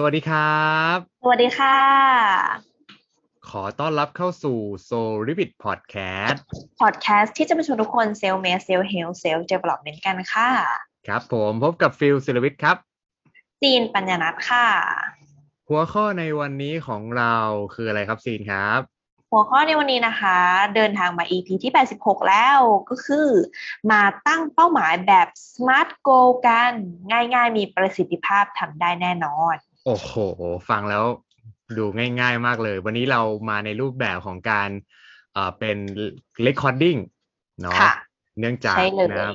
สวัสดีครับ สวัสดีค่ะ ขอต้อนรับเข้าสู่ Soul Revit Podcast พอดแคสต์ที่จะมาชวนทุกคน self เมส self heal self development กันค่ะ ครับผมพบกับฟิลศิลวิทย์ครับซีนปัญญานัทค่ะ หัวข้อในวันนี้ของเราคืออะไรครับซีนครับ หัวข้อในวันนี้นะคะ เดินทางมา EP ที่ 86 แล้วก็คือ มาตั้งเป้าหมายแบบ Smart Goal กัน ง่ายๆ มีประสิทธิภาพทำได้แน่นอน โอ้โห ฟังแล้วดูง่าย ๆ มากเลย วันนี้เรามาในรูปแบบของการเอ่อเป็น recording เนาะค่ะเนื่องจากใช่เลยนะครับ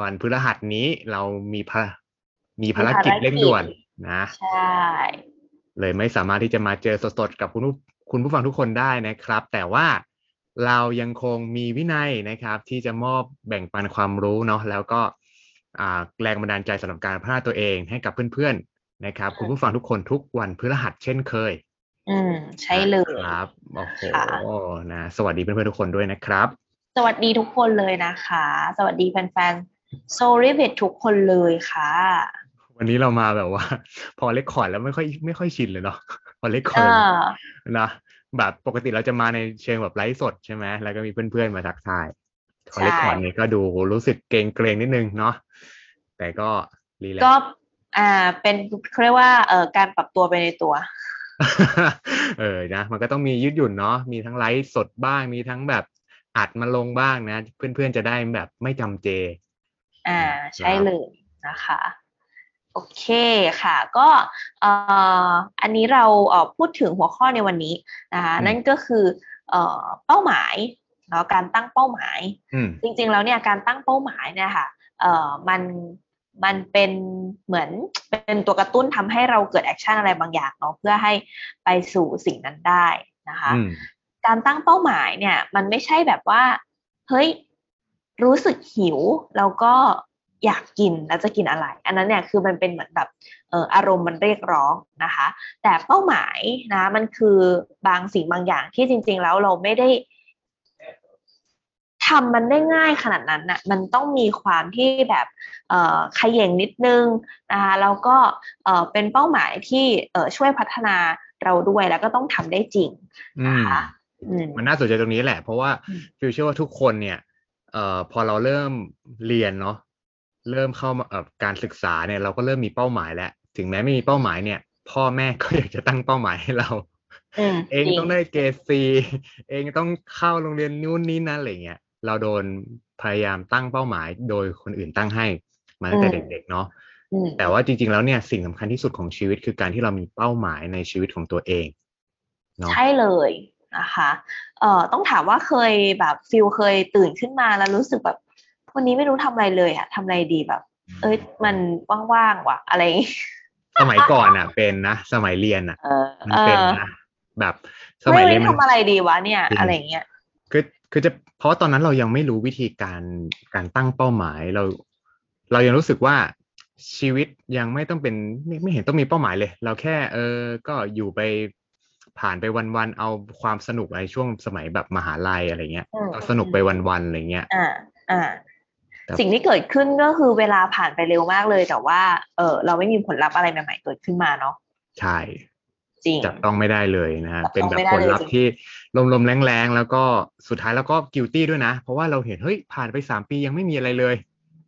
วันพฤหัสนี้เรามีภามีภารมีภารกิกิจจเร่งด่วนนะใช่เลยไม่สามารถที่จะมาเจอสดๆกับคุณผู้คุณผู้ฟังทุกคนได้นะครับ แต่ว่าเรายังคงมีวินัยนะครับ ที่จะมอบแบ่งปันความรู้เนาะแล้วก็อ่าแรงบันดาลใจสำหรับการพัฒนาตัวเองให้กับเพื่อนๆ นะครับ คุณผู้ฟังทุกคนทุกวันพฤหัสเช่นเคย อืมใช่เลยครับโอ้โหค่ะนะสวัสดีเพื่อนๆทุกคนด้วยนะครับ สวัสดีทุกคนเลยนะคะ สวัสดีแฟนๆ s o r i v i t ทุกคนเลยค่ะ วันนี้เรามาแบบว่า พอ record แล้วไม่ค่อยไม่ค่อยชินเลยเนาะพอ record อะเนอะแบบปกติเราจะมาในเชิงแบบไลฟ์สดใช่ไหมแล้วก็มีเพื่อนๆมาทักทายพอเล็กคอร์ดเนี่ยก็ดูรู้สึกเกรงเกรงๆนิดนึงเนาะแต่ก็รีแลกซ์ก็ อ่า เป็นเขาเรียกว่าเอ่อการปรับตัวไปในตัว เออนะ มันก็ต้องมียืดหยุ่นเนาะมีทั้งไลฟ์สดบ้าง มีทั้งแบบอัดมาลงบ้างนะ เพื่อนๆจะได้แบบไม่จำเจ อ่าครับใช่เลยนะคะโอเคค่ะ ก็เอ่ออันนี้เราเอ่อพูดถึงหัวข้อในวันนี้นะคะอืมนั่นก็คือเอ่อเป้าหมายเนาะการตั้งเป้าหมายอืมจริงๆแล้วเนี่ยการตั้งเป้าหมายเนี่ยค่ะเอ่อมัน มันเป็นเหมือนเป็นตัวกระตุ้นทำให้เราเกิดแอคชั่นอะไรบางอย่างเนาะเพื่อให้ไปสู่สิ่งนั้นได้นะคะอืมการตั้งเป้าหมายเนี่ย มันไม่ใช่แบบว่าเฮ้ยรู้สึกหิวแล้วก็อยากกินแล้วจะกินอะไร อันนั้นเนี่ยคือมันเป็นเหมือนแบบเอ่ออารมณ์มันเรียกร้องนะคะ แต่เป้าหมายนะมันคือบางสิ่งบางอย่างที่จริง ๆ แล้วเราไม่ได้ ทำมันได้ง่ายขนาดนั้นน่ะมันต้องมีความที่แบบเอ่อขย่งนิดนึงนะคะแล้วก็เอ่อเป็นเป้าหมายที่เอ่อช่วยพัฒนาเราด้วยแล้วก็ต้องทำได้จริงอืนะมคะอืมมันน่าสนใจตรงนี้แหละ เพราะว่าอืมฟิวเชื่อว่าทุกคนเนี่ยเอ่อพอเราเริ่มเรียนเนาะเริ่มเข้ามาเอ่อการศึกษาเนี่ยเราก็เริ่มมีเป้าหมายแล้ว ถึงแม้ไม่มีเป้าหมายเนี่ย พ่อแม่ก็อยากจะตั้งเป้าหมายให้เราอืมเองจริต้องได้เกรดซีเองต้องเข้าโรงเรียนนู้นนี้นั่นอะไรเงี้ย เราโดนพยายามตั้งเป้าหมาย โดยคนอื่นตั้งให้มาตั้งแต่เด็กๆเนาะอืมแต่ว่าจริงๆแล้วเนี่ยสิ่งสำคัญที่สุดของชีวิตคือการที่เรามีเป้าหมายในชีวิตของตัวเองเนาะใช่เลยนะคะเอ่อต้องถามว่าเคยแบบฟิลเคยตื่นขึ้นมาแล้วรู้สึกแบบวันนี้ไม่รู้ทำอะไรเลยอะทำอะไรดีแบบ เอ้ยมันว่างๆว่ะอะไรอย่างงี้สมัยก่อนอะเป็นนะสมัยเรียนอะเออมันเอเป็นอนะแบบสไม่มัยรู้เรียนจะมันทำอะไรดีวะเนี่ยจริงอะไรอย่างเงี้ยคือ คือจะเพราะว่าตอนนั้นเรายังไม่รู้วิธีการการตั้งเป้าหมายเรา เรายังรู้สึกว่าชีวิตยังไม่ต้องเป็นไม่ไม่เห็นต้องมีเป้าหมายเลย เราแค่ เออ ก็อยู่ไปผ่านไปวันๆเอาความสนุกในช่วงสมัยแบบมหาลัยอะไรเงี้ยอืมเอาสนุกไปวันๆอะไรเงี้ยอ่าอ่าครับสิ่งที่เกิดขึ้นก็คือเวลาผ่านไปเร็วมากเลย แต่ว่า เออเราไม่มีผลลัพธ์อะไรใหม่ๆเกิดขึ้นมาเนาะใช่จริงจับต้องไม่ได้เลยนะฮะจับต้องเป็นแบบไม่ได้เลยจริง ผลลัพธ์ที่ ลมๆแล้งๆแล้วก็สุดท้ายแล้วก็ guilty ด้วยนะ เพราะว่าเราเห็นเฮ้ยผ่านไปสามปียังไม่มีอะไรเลย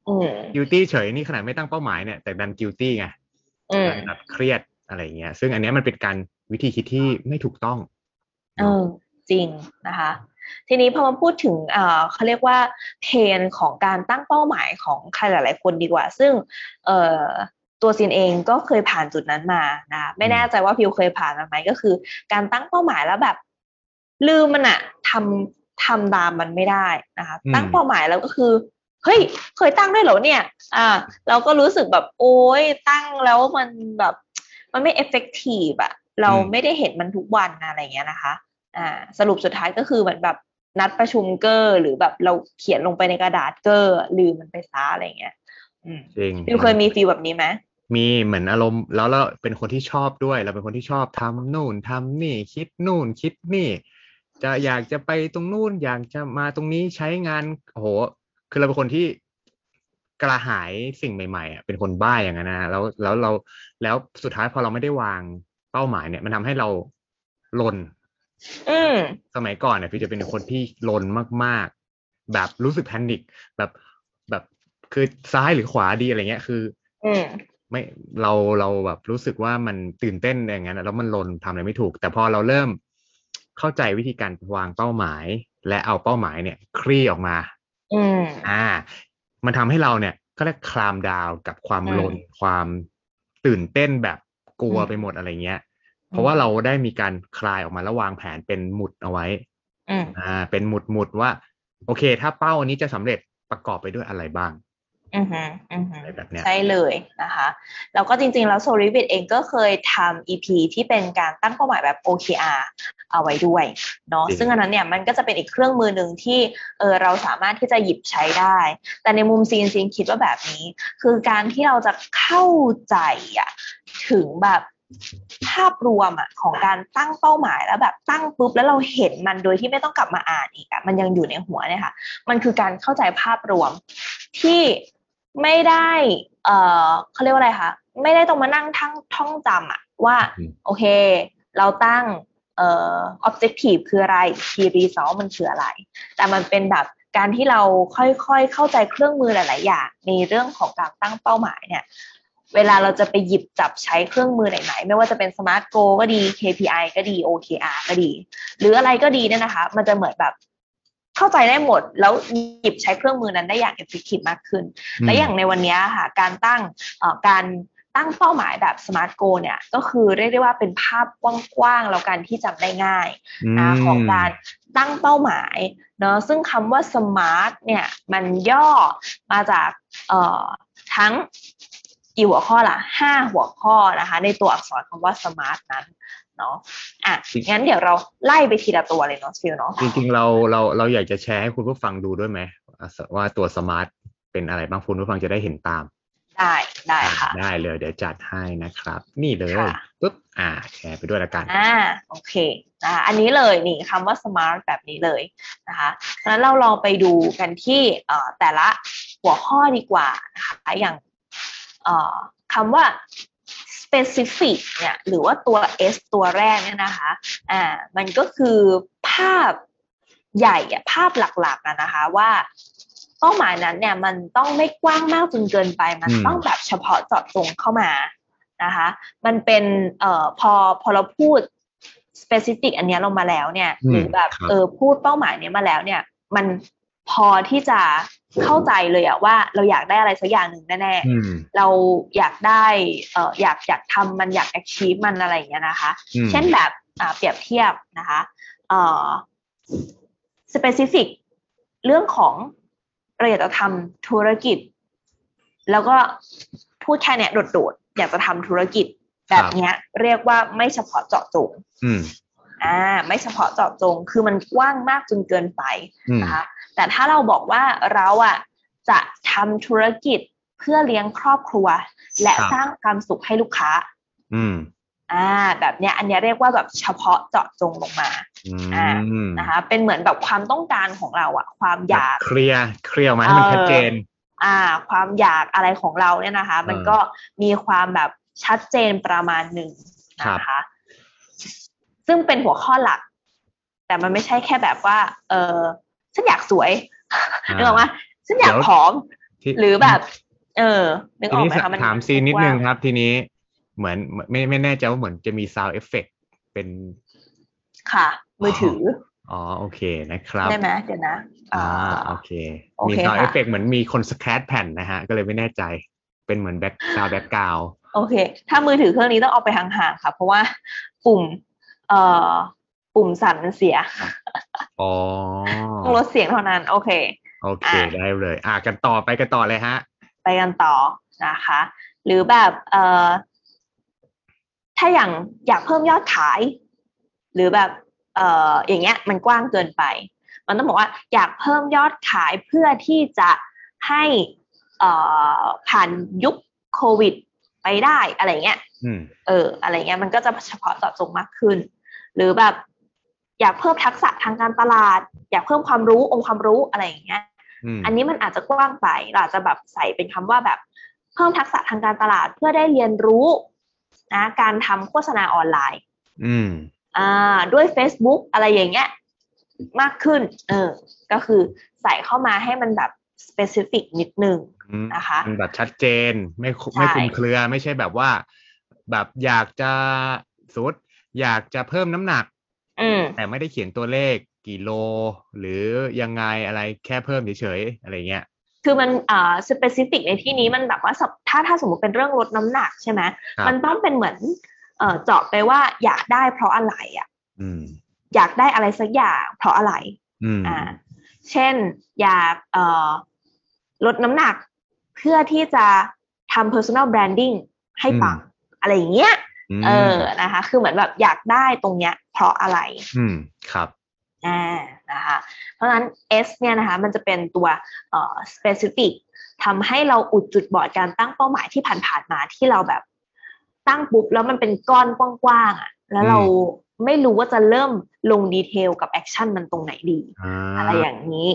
อืม guilty เฉยนี่ขนาดไม่ตั้งเป้าหมายเนี่ยแต่ดัน guilty ไงอืมแบบเครียดอะไรเงี้ย ซึ่งอันเนี้ยมันเป็นการวิธีคิดที่ไม่ถูกต้อง เออ จริงนะคะ ทีนี้พอมาพูดถึงเอ่อเขาเรียกว่าเพนของการตั้งเป้าหมายของใครหลาย ๆ คนดีกว่า ซึ่ง เอ่อตัวซินเองก็เคยผ่านจุดนั้นมานะไม่แน่ใจว่าพิวเคยผ่านมาไหมก็คือ การตั้งเป้าหมายแล้วแบบ ลืมมันอะทำทำตามมันไม่ได้นะคะอืมตั้งเป้าหมายแล้วก็คือเฮ้ยเคยตั้งด้วยเหรอเนี่ย อ่า เราก็รู้สึกแบบโอ๊ยตั้งแล้วมันแบบ มันไม่ effective อะเราไม่ได้เห็นมันทุกวันนะอะไรอย่างเงี้ยนะคะ อ่า สรุปสุดท้ายก็คือเหมือนแบบนัดประชุมเก้อหรือแบบเราเขียนลงไปในกระดาษเก้อลืมมันไปซะอะไรอย่างเงี้ยอืมจริง feel เคยมี feel แบบนี้ไหมมีเหมือนอารมณ์แล้วเราเป็นคนที่ชอบด้วย เราเป็นคนที่ชอบทำนู่นทำนี่ คิดนู่นคิดนี่ จะอยากจะไปตรงนู่นอยากจะมาตรงนี้ใช้งานโอ้โห คือเราเป็นคนที่กระหายสิ่งใหม่ๆอะเป็นคนบ้าอย่างนั้นนะแล้วแล้วเราแล้วสุดท้ายพอเราไม่ได้วางเป้าหมายเนี่ย มันทำให้เราลนอืมสมัยก่อนเนี่ยพี่จะเป็นคนที่ลนมาก ๆ แบบรู้สึกแพนิคแบบแบบคือซ้ายหรือขวาดีอะไรเงี้ย คืออืมไม่เราเราแบบรู้สึกว่ามันตื่นเต้นอย่างนั้นอะแล้วมันลนทำอะไรไม่ถูก แต่พอเราเริ่ม เข้าใจวิธีการวางเป้าหมาย และเอาเป้าหมายเนี่ย คลี่ออกมาอืมอ่า มันทำให้เราเนี่ยก็ได้คลามดาวกับความอืมลนความตื่นเต้นแบบกลัวอืมไปหมดอะไรเงี้ย เพราะว่าเราได้มีการคลายออกมาแล้ววางแผนเป็นหมุดเอาไว้อืมอ่า เป็นหมุดหมุดว่า โอเค ถ้าเป้าอันนี้จะสำเร็จประกอบไปด้วยอะไรบ้าง อือฮึอือฮึอะไรแบบเนี้ยใช่เลยนะคะแล้วก็จริงๆ แล้ว s o l i v i t เองก็เคยทำ EP ที่เป็นการตั้งเป้าหมายแบบ OKR เอาไว้ด้วยเนาะจริงซึ่งอันนั้นเนี่ยมันก็จะเป็นอีกเครื่องมือหนึ่งที่เออเราสามารถที่จะหยิบใช้ได้ แต่ในมุมซีนซีนคิดว่าแบบนี้ คือการที่เราจะเข้าใจอะถึงแบบภาพรวมอะของการตั้งเป้าหมายแล้วแบบตั้งปุ๊บแล้วเราเห็นมันโดยที่ไม่ต้องกลับมาอ่านอีกอะมันยังอยู่ในหัวเนี่ยค่ะ มันคือการเข้าใจภาพรวมที่ ไม่ได้ เอ่อเขาเรียกว่าอะไรคะไม่ได้ต้องมานั่งทั้งท่องจำอะว่าอืมโอเค เราตั้งเอ่อ objective คืออะไร key result มันคืออะไร แต่มันเป็นแบบการที่เราค่อยๆ เข้าใจเครื่องมือหลาย ๆ อย่าง ในเรื่องของการตั้งเป้าหมายเนี่ย เวลาเราจะไปหยิบจับใช้เครื่องมือไหนๆ ไม่ว่าจะเป็น smart goal ก็ดี KPI ก็ดี OKR ก็ดี หรืออะไรก็ดีเนี่ยนะคะ มันจะเหมือนแบบ เข้าใจได้หมด แล้วหยิบใช้เครื่องมือนั้นได้อย่าง effective มากขึ้น และอย่างในวันนี้ค่ะการตั้งเอ่อการตั้งเป้าหมายแบบ smart goal เนี่ยก็คือเรียกได้ว่าเป็นภาพกว้างๆแล้วกันที่จำได้ง่ายนะมของการตั้งเป้าหมายเนอะซึ่งคำว่า smart เนี่ยมันย่อมาจากเอ่อทั้ง กี่หัวข้อละห้าหัวข้อนะคะ ในตัวอักษรคำว่า smart นั้นเนาะอะงั้นเดี๋ยวเราไล่ไปทีละตัวเลยเนาะฟิลเนาะจริงๆเราเราเราอยากจะแชร์ให้คุณผู้ฟังดูด้วยไหมว่าตัว SMART เป็นอะไรบ้างคุณผู้ฟังจะได้เห็นตาม ได้ได้ค่ะ ได้เลยเดี๋ยวจัดให้นะครับ นี่เลยค่ะปุ๊บอ่า แชร์ไปด้วยละกันอ่าโอเคนะคะอันนี้เลยนี่คำว่า smart แบบนี้เลยนะคะงั้นเราลองไปดูกันที่เอ่อแต่ละหัวข้อดีกว่านะคะอย่างเอ่อ คำว่า specific เนี่ยหรือว่าตัว S ตัวแรกเนี่ยนะคะอ่ามันก็คือภาพใหญ่อะภาพหลักๆอะนะคะว่าเป้าหมายนั้นเนี่ยมันต้องไม่กว้างมากจนเกินไป มันอืมต้องแบบเฉพาะเจาะจงเข้ามานะคะ มันเป็นเอ่อพอพอเราพูด specific อันเนี้ยลงมาแล้วเนี่ยอืมหรือแบบครับเออพูดเป้าหมายเนี้ยมาแล้วเนี่ย มัน พอที่จะเข้าใจเลยอะว่าเราอยากได้อะไรสักอย่างหนึ่งแน่ๆอืมเราอยากได้เอ่ออยากอยากทำมันอยาก achieve มันอะไรอย่างเงี้ยนะคะอืมเช่นแบบอ่าเปรียบเทียบนะคะเอ่อ specific เรื่องของเราอยากจะทำธุรกิจ แล้วก็พูดแค่เนี้ยโดดๆ อยากจะทำธุรกิจแบบเนี้ย เรียกว่าไม่เฉพาะเจาะจงอืมอ่าไม่เฉพาะเจาะจง คือมันกว้างมากจนเกินไปอืมนะคะ แต่ถ้าเราบอกว่าเราอะจะทำธุรกิจเพื่อเลี้ยงครอบครัว และครับสร้างความสุขให้ลูกค้า อืมอ่า แบบเนี้ยอันเนี้ยเรียกว่าแบบเฉพาะเจาะจงลงมาอือ่ามนะคะ เป็นเหมือนแบบความต้องการของเราอะความอยากเคลียร์เคลียร์ออกมาให้มันเออชัดเจน อ่า ความอยากอะไรของเราเนี่ยนะคะ มันเออก็มีความแบบชัดเจนประมาณหนึ่งครับนะคะ ซึ่งเป็นหัวข้อหลัก แต่มันไม่ใช่แค่แบบว่า เออ ฉันอยากสวยนึกออกไหมฉันอยากเดี๋ยวผอมที่หรือแบบ เออนึกทีออกนี้ไหมคะมันถามซีนนิดกว้นึงงครับ ทีนี้เหมือนไม่ไม่แน่ใจว่าเหมือนจะมีซาวเอฟเฟกเป็นค่ะ มือถือ อ๋อโอเคนะครับได้ไหมเดี๋ยวนะอ่าโอเคโอเคมีซาวค่ะเอฟเฟกเหมือนมีคนสแครตแผ่นนะฮะ ก็เลยไม่แน่ใจเป็นเหมือนแบ็กซาวแบ็กกราวโอเค ถ้ามือถือเครื่องนี้ต้องเอาไปห่างๆค่ะ เพราะว่าปุ่ม เอ่อ ปุ่มสั่นมันเสีย อ๋อต้องลดเสียงเท่านั้น โอเค โอเคอะได้เลย อ่ากันต่อไปกันต่อเลยฮะ ไปกันต่อนะคะ หรือแบบเอ่อถ้าอย่างอยากเพิ่มยอดขาย หรือแบบเอ่ออย่างเงี้ยมันกว้างเกินไป มันต้องบอกว่าอยากเพิ่มยอดขายเพื่อที่จะให้เอ่อผ่านยุคโควิดไปได้อะไรเงี้ยอืมเออ อะไรเงี้ยมันก็จะเฉพาะเจาะจงมากขึ้น หรือแบบ อยากเพิ่มทักษะทางการตลาด อยากเพิ่มความรู้องค์ความรู้อะไรอย่างเงี้ยอืมอันนี้มันอาจจะกว้างไปเราอาจจะแบบใส่เป็นคำว่าแบบเพิ่มทักษะทางการตลาดเพื่อได้เรียนรู้นะการทำโฆษณาออนไลน์ อืมอ่าด้วย Facebook อะไรอย่างเงี้ยมากขึ้น เออ ก็คือใส่เข้ามาให้มันแบบ specific นิดนึงอืมนะคะมันแบบชัดเจนไม่คุใช่ไม่คลุมเครือไม่ใช่แบบว่า แบบอยากจะสมมติอยากจะเพิ่มน้ำหนักอืม แต่ไม่ได้เขียนตัวเลขกี่โล หรือยังไงอะไรแค่เพิ่มเฉยๆอะไรเงี้ยคือมันอ่า specific ในที่นี้มันแบบว่าสับถ้าถ้าสมมติเป็นเรื่องลดน้ำหนักใช่ไหมครับมันต้องเป็นเหมือนเอ่อเจาะไปว่าอยากได้เพราะอะไรอะอืมอยากได้อะไรสักอย่างเพราะอะไรอืมอ่าเช่นอยากเอ่อลดน้ำหนักเพื่อที่จะทำ personal branding ให้ปังอะไรอย่างเงี้ยม เออนะคะ คือเหมือนแบบอยากได้ตรงเนี้ย เพราะอะไร อืมครับอ่านะคะ เพราะฉะนั้น S เนี่ยนะคะมันจะเป็นตัวเอ่อ specific ทำให้เราอุดจุดบอดการตั้งเป้าหมายที่ผ่านๆมาที่เราแบบตั้งปุ๊บแล้วมันเป็นก้อนกว้างๆอะ แล้วเราไม่รู้ว่าจะเริ่มลง detail กับ action มันตรงไหนดีอ่าอะไรอย่างนี้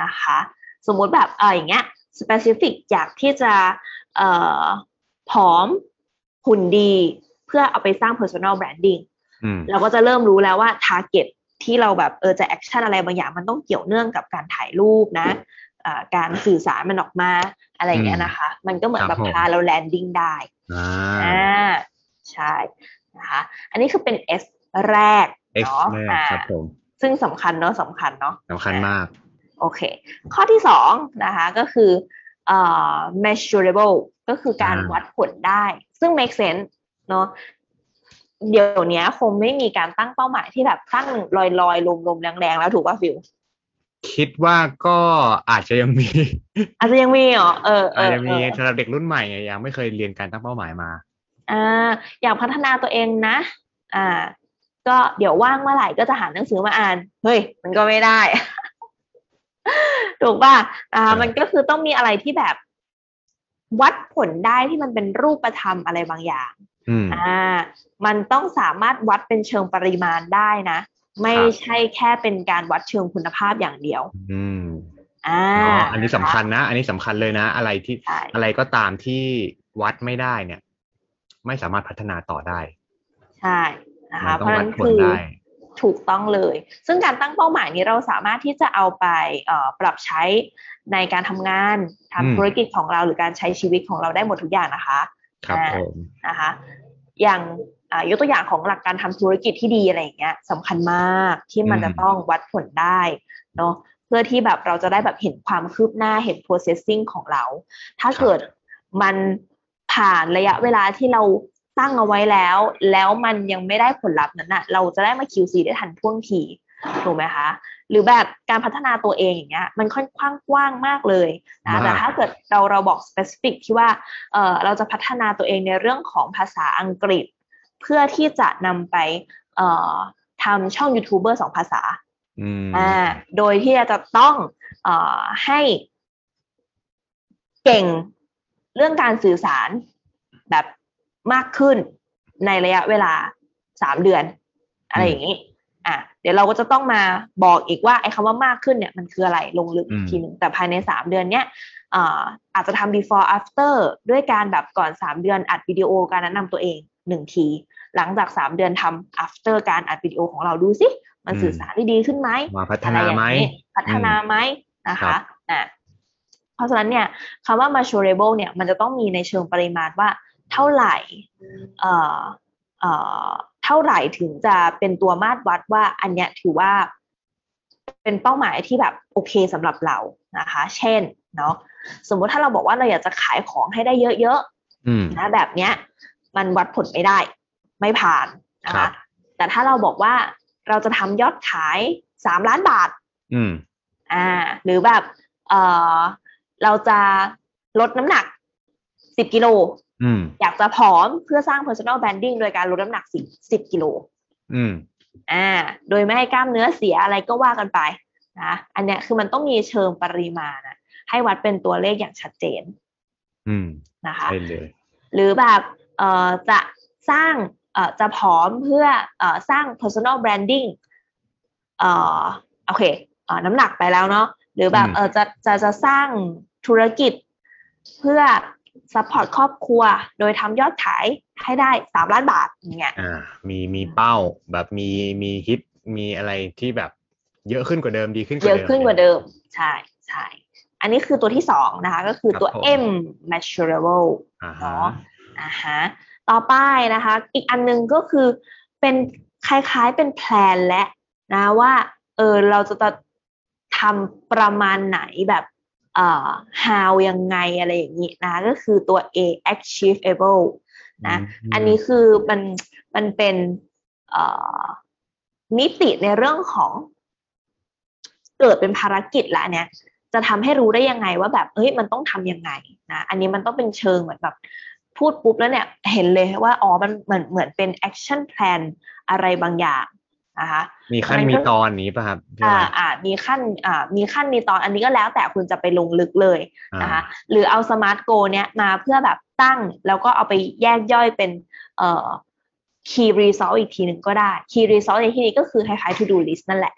นะคะ สมมุติแบบเอออย่างเงี้ย specific อยากที่จะเอ่อผอมหุ่นดี เพื่อเอาไปสร้าง personal branding อืมเราก็จะเริ่มรู้แล้วว่า target ที่เราแบบเออจะ action อะไรบางอย่างมันต้องเกี่ยวเนื่องกับการถ่ายรูปนะอ่าการสื่อสารมันออกมาอะไรอย่างเงี้ยนะคะ มันก็เหมือนแบบพาเรา landing ได้อ่าอ่าใช่นะคะอันนี้คือเป็น S แรก X เนาะแรกอ่าครับผมซึ่งสำคัญเนาะสำคัญเนาะสำคัญมาก โอเค ข้อที่สองนะคะก็คือเอ่อ measurable ก็คือการอ่าวัดผลได้ ซึ่ง make sense เนาะเดี๋ยวนี้คงไม่มีการตั้งเป้าหมายที่แบบตั้งลอยลอยลมลมๆแรงๆแล้วถูกป่ะฟิวคิดว่าก็อาจจะยังมี อาจจะยังมีเหรอเออเออาจอจะมีเออสำหรับเด็กรุ่นใหม่ไงยังไม่เคยเรียนการตั้งเป้าหมายมาอ่าอยากพัฒนาตัวเองนะ อ่า ก็เดี๋ยวว่างเมื่อไหร่ก็จะหาหนังสือมาอ่าน เฮ้ย มันก็ไม่ได้ ถูกป่ะอ่าครับมันก็คือต้องมีอะไรที่แบบ วัดผลได้ที่มันเป็นรูปธรรมอะไรบางอย่าง อืมอ่า มันต้องสามารถวัดเป็นเชิงปริมาณได้นะ ไม่ครับใช่แค่เป็นการวัดเชิงคุณภาพอย่างเดียว อืมอ่าเนาะอันนี้สำคัญนะ อันนี้สำคัญเลยนะ อะไรที่ใช่อะไรก็ตามที่วัดไม่ได้เนี่ย ไม่สามารถพัฒนาต่อได้ ใช่นะมัคะนเพต้องราะฉะวันั้ดนผลคือได้ถูกต้องเลย ซึ่งการตั้งเป้าหมายนี้เราสามารถที่จะเอาไปเอ่อปรับใช้ในการทำงานอืมทำธุรกิจของเราหรือการใช้ชีวิตของเราได้หมดทุกอย่างนะคะ ครับอ่าผมนะคะ อย่างยกตัวอย่างของหลักการทำธุรกิจที่ดีอะไรอย่างเงี้ยสำคัญมากที่มันจะต้องวัดผลได้เนาะเพื่อที่แบบเราจะได้แบบเห็นความคืบหน้าเห็น processing ของเรา ถ้าเกิดมันผ่านระยะเวลาที่เราตั้งเอาไว้แล้ว แล้วมันยังไม่ได้ผลลัพธ์นั้นนะเราจะได้มา QC ได้ทันท่วงที ถูกไหมคะหรือแบบการพัฒนาตัวเองอย่างเงี้ยมันค่อนข้างกว้างมากเลยนะมากแต่ถ้าเกิดเราเราบอก specific ที่ว่าเออเราจะพัฒนาตัวเองในเรื่องของภาษาอังกฤษ เพื่อที่จะนำไปเอ่อทำช่องยูทูบเบอร์สองภาษาอืมอ่าโดยที่จะต้องเอ่อให้เก่งเรื่องการสื่อสารแบบมากขึ้นในระยะเวลาสามเดือน อะไรอย่างนี้ อะเดี๋ยวเราก็จะต้องมาบอกอีกว่าไอ้คำว่ามากขึ้นเนี่ยมันคืออะไรลงลึกอีกอืมทีหนึ่งแต่ภายในสามเดือนเนี้ยอ่าอาจจะทำ before after ด้วยการแบบก่อนสามเดือนอัดวิดีโอการแนะนำตัวเองหนึ่งที หลังจากสามเดือนทำ after การอัดวิดีโอของเราดูสิ มันสื่อสารได้ดีขึ้นไหมมาพัฒอะไรนาอย่าไหมงนี้พัฒนาไหมนะครัคะบอะเพราะฉะนั้นเนี่ยคำว่า measurable เนี่ยมันจะต้องมีในเชิงปริมาณว่าเท่าไหร่ เอ่อเอ่อเท่าไหร่ถึงจะเป็นตัวมาตรวัดว่าอันเนี้ยถือว่า เป็นเป้าหมายที่แบบโอเคสำหรับเรานะคะ เช่นเนาะสมมุติถ้าเราบอกว่าเราอยากจะขายของให้ได้เยอะอืมๆนะแบบเนี้ย มันวัดผลไม่ได้ ไม่ผ่านนะครัคะบแต่ถ้าเราบอกว่าเราจะทำยอดขายสามล้านบาท อืม อ่า หรือแบบ เออเราจะลดน้ำหนักสิบกิโล อืมอยากจะผอมเพื่อสร้าง personal branding โดยการลดน้ำหนักสิสิบกิโลอืมอ่า โดยไม่ให้กล้ามเนื้อเสียอะไรก็ว่ากันไปนะอันเนี้ยคือมันต้องมีเชิงปริมาณนะให้วัดเป็นตัวเลขอย่างชัดเจนอืมนะคะใช่เลยหรือแบบเอ่อจะสร้างเอ่อจะผอมเพื่อเอ่อสร้าง personal branding เอ่อโอเคเอ่อน้ำหนักไปแล้วเนาะหรือแบบอืมเออจะจะจะสร้างธุรกิจเพื่อ support ครอบครัว โดยทำยอดขายให้ได้สามล้านบาทอย่างเงี้ยอ่ามีมีเป้าแบบมีมีฮิตมีอะไรที่แบบเยอะขึ้นกว่าเดิมดีขึ้นกว่าเยเดิอะมขึ้นกว่าเดิม ใช่ใช่อันนี้คือตัวที่สองนะคะ ก็คือตัวครับผม M measurable อ่าฮะเนาะอ่าฮะต่อไปนะคะ อีกอันหนึงก็คือเป็นคล้ายๆเป็น plan และนะว่าเออเราจะทำประมาณไหนแบบเอ่อ how ยังไงอะไรอย่างนี้นะก็คือตัว A achievable นะมอันนี้คือมันมันเป็นเอ่อมิติในเรื่องของ เกิดเป็นภารกิจละเนี่ย จะทำให้รู้ได้ยังไงว่าแบบเฮ้ยมันต้องทำยังไงนะอันนี้มันต้องเป็นเชิงเหมือนแบบพูดปุ๊บแล้วเนี่ยเห็นเลยว่าอ๋อมันเหมือนเหมือนเป็น action plan อะไรบางอย่าง นะคะมีขั้นมันก็มีตอนนี้ป่ะครับใช่อ่าไหมอ่ามีขั้นอ่ามีขั้นมีตอนอันนี้ก็แล้วแต่คุณจะไปลงลึกเลยอ่านะคะหรือเอาสมาร์ทโกเนี้ยมาเพื่อแบบตั้งแล้วก็เอาไปแยกย่อยเป็นเอ่อ key result อีกทีหนึ่งก็ได้ key result ในที่นี้ก็คือคล้ายๆ to do list นั่นแหละ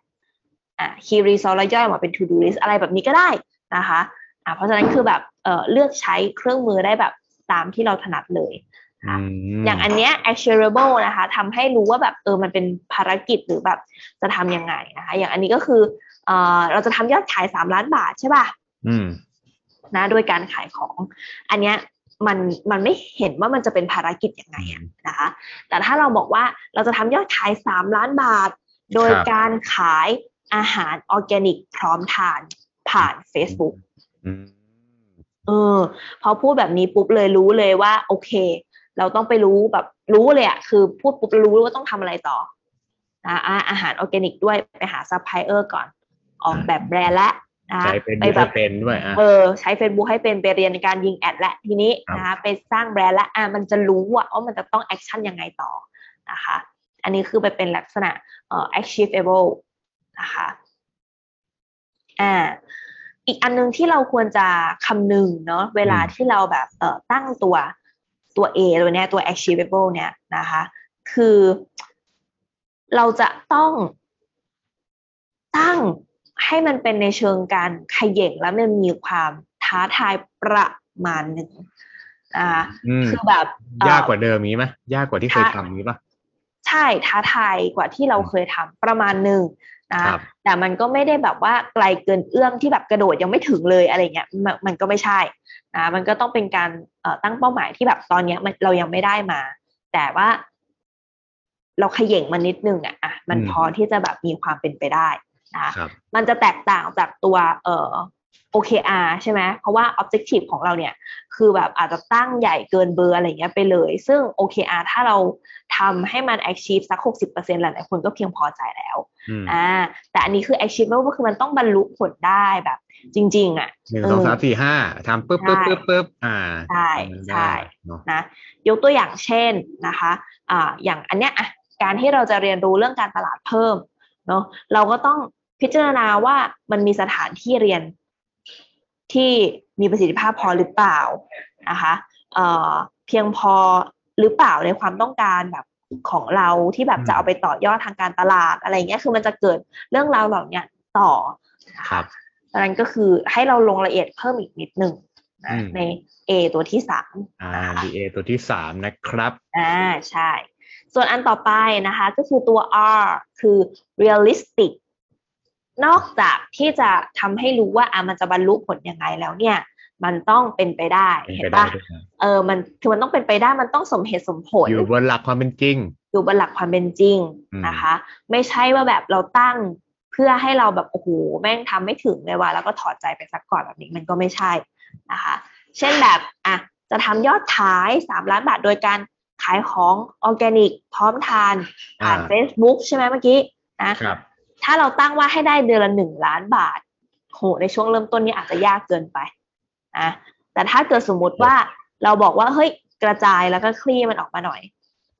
อ่า key result แล้วย่อยออกมาเป็น to do list อะไรแบบนี้ก็ได้นะคะอ่าเพราะฉะนั้นคือแบบเอ่อเลือกใช้เครื่องมือได้แบบตามที่เราถนัดเลย อืมอย่างอันเนี้ย actionable นะคะทำให้รู้ว่าแบบเออมันเป็นภารกิจหรือแบบจะทำยังไงนะคะ อย่างอันนี้ก็คือเออเราจะทำยอดขายสามล้านบาทใช่ป่ะอืมนะโดยการขายของ อันเนี้ยมันมันไม่เห็นว่ามันจะเป็นภารกิจยังไงอะนะคะ แต่ถ้าเราบอกว่าเราจะทำยอดขายสามล้านบาท โดยครับการขายอาหารออร์แกนิก พร้อมทานผ่าน Facebook อืมเออพอพูดแบบนี้ปุ๊บเลยรู้เลยว่า โอเค เราต้องไปรู้แบบรู้เลยอะคือพูดปุ๊บรู้ว่าต้องทำอะไรต่อนะอะอาหารออร์แกนิกด้วยไปหาซัพพลายเออร์ก่อน ออกแบบแบรนด์และนะใช้เป็นไปยูแบให้บเป็นด้วยอะเออใช้ Facebook ให้เป็นไปเรียนการยิง ad และทีนี้ครับนะคะไปสร้างแบรนด์และอะมันจะรู้อะว่ามันจะต้อง action ยังไงต่อนะคะอันนี้คือไปเป็นลักษณะเอ่อ achievable นะคะอ่าอีกอันนึงที่เราควรจะคำนึงเนาะเวลาอืมที่เราแบบเอ่อตั้งตัว ตัว A ตัวเนี้ยตัว achievable เนี่ยนะคะ คือเราจะต้องตั้งให้มันเป็นในเชิงการเขย่งแล้วมันมีความท้าทายประมาณหนึ่งนะคะอืมคือแบบเอ่อยากกว่าเดิมนี้ไหมยากกว่าที่เคยท้าทำนี้ป่ะใช่ท้าทายกว่าที่เราเคยทำประมาณหนึ่ง นะครับแต่มันก็ไม่ได้แบบว่าไกลเกินเอื้อมที่แบบกระโดดยังไม่ถึงเลยอะไรเงี้ยมันมันก็ไม่ใช่นะมันก็ต้องเป็นการเอ่อตั้งเป้าหมายที่แบบตอนเนี้ยมันเรายังไม่ได้มา แต่ว่า เราขย่งมันนิดนึงอะอะมันอืมพอที่จะแบบมีความเป็นไปได้นะครับมันจะแตกต่างจากตัวเอ่อ OKR ใช่ไหมเพราะว่า objective ของเราเนี่ยคือแบบอาจจะตั้งใหญ่เกินเบอร์อะไรเงี้ยไปเลย ซึ่ง OKR ถ้าเราทำให้มัน achieve สัก 60%หลายๆคนก็เพียงพอใจแล้วอืมอ่าแต่อันนี้คือ achievable ก็คือมันต้องบรรลุผลได้แบบ จริง ๆ อะหนึ่งสองสามสี่ห้าทำปุ๊บปุ๊บใช่ปุ๊บปุ๊บอ่าใช่ใช่ได้เนาะนะยกตัวอย่างเช่นนะคะอ่าอย่างอันเนี้ยอะการที่เราจะเรียนรู้เรื่องการตลาดเพิ่มเนาะเราก็ต้องพิจารณาว่ามันมีสถานที่เรียน ที่มีประสิทธิภาพพอหรือเปล่านะคะเอ่อเพียงพอหรือเปล่าในความต้องการแบบของเราที่แบบจะเอาไปต่อยอดทางการตลาดอะไรเงี้ยคือมันจะเกิดเรื่องราวเหล่าเนี้ยต่อนะครัคะบดังนั้นก็คือให้เราลงรายละเอียดเพิ่มอีกนิดหนึ่งอืนะมใน A ตัวที่สามอ่านะคะ DA ตัวที่สามนะครับอ่าใช่ ส่วนอันต่อไปนะคะ ก็คือตัว R คือ realistic นอกจากที่จะทำให้รู้ว่าอะมันจะบรรลุผลยังไงแล้วเนี่ย มันต้องเป็นไปได้เป็นเห็ไปนได้ปะด้วยนะเออมันคือมันต้องเป็นไปได้มันต้องสมเหตุสมผล อยู่บนหลักความเป็นจริง อยู่บนหลักความเป็นจริงอืมนะคะ ไม่ใช่ว่าแบบเราตั้งเพื่อให้เราแบบโอ้โหแม่งทำไม่ถึงเลยว่ะแล้วก็ถอดใจไปสักก่อนแบบนี้มันก็ไม่ใช่นะคะ เช่นแบบอะจะทำยอดขายสามล้านบาทโดยการขายของออร์แกนิกพร้อมทานผ่านอ่า Facebook ใช่ไหมเมื่อกี้นะครับ ถ้าเราตั้งว่าให้ได้เดือนละหนึ่งล้านบาทโหในช่วงเริ่มต้นนี้อาจจะยากเกินไปนะแต่ถ้าเกิดสมมุติว่าเราบอกว่าเฮ้ยกระจายแล้วก็คลี่มันออกมาหน่อย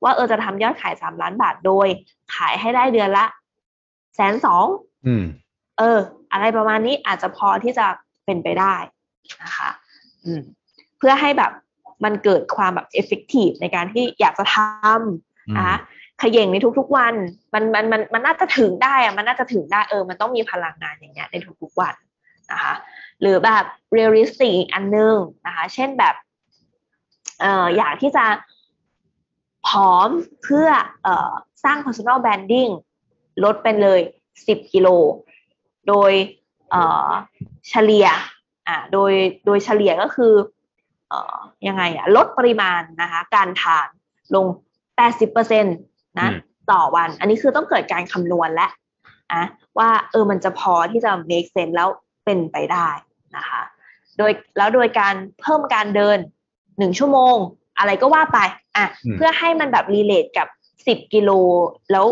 ว่าเออจะทำยอดขายสามล้านบาทโดย ขายให้ได้เดือนละแสนสองอืมเออ อะไรประมาณนี้อาจจะพอที่จะเป็นไปได้นะคะอืมเพื่อให้แบบมันเกิดความแบบ effective ในการที่อยากจะทอืมำนะคะ ขย่งในทุกๆวัน มันมันมันมันน่าจะถึงได้อะมันน่าจะถึงได้เออ มันต้องมีพลังงานอย่างเงี้ยในทุกๆวันนะคะหรือแบบ realistic อีกอันนึงนะคะ เช่นแบบเอ่ออยากที่จะผอมเพื่อเอ่อสร้าง personal branding ลดเป็นเลย 10 กิโล โดยเอ่อเฉลี่ยอ่าโดยโดยเฉลี่ยก็คือเอ่อยังไงอะลดปริมาณนะคะการทานลง 80% นะอืมต่อวัน อันนี้คือต้องเกิดการคำนวณและอะว่าเออมันจะพอที่จะ make sense แล้วเป็นไปได้นะคะ โดยแล้วโดยการเพิ่มการเดินหนึ่งชั่วโมง อะไรก็ว่าไปอะอืมเพื่อให้มันแบบ relate กับสิบกิโลแล้ว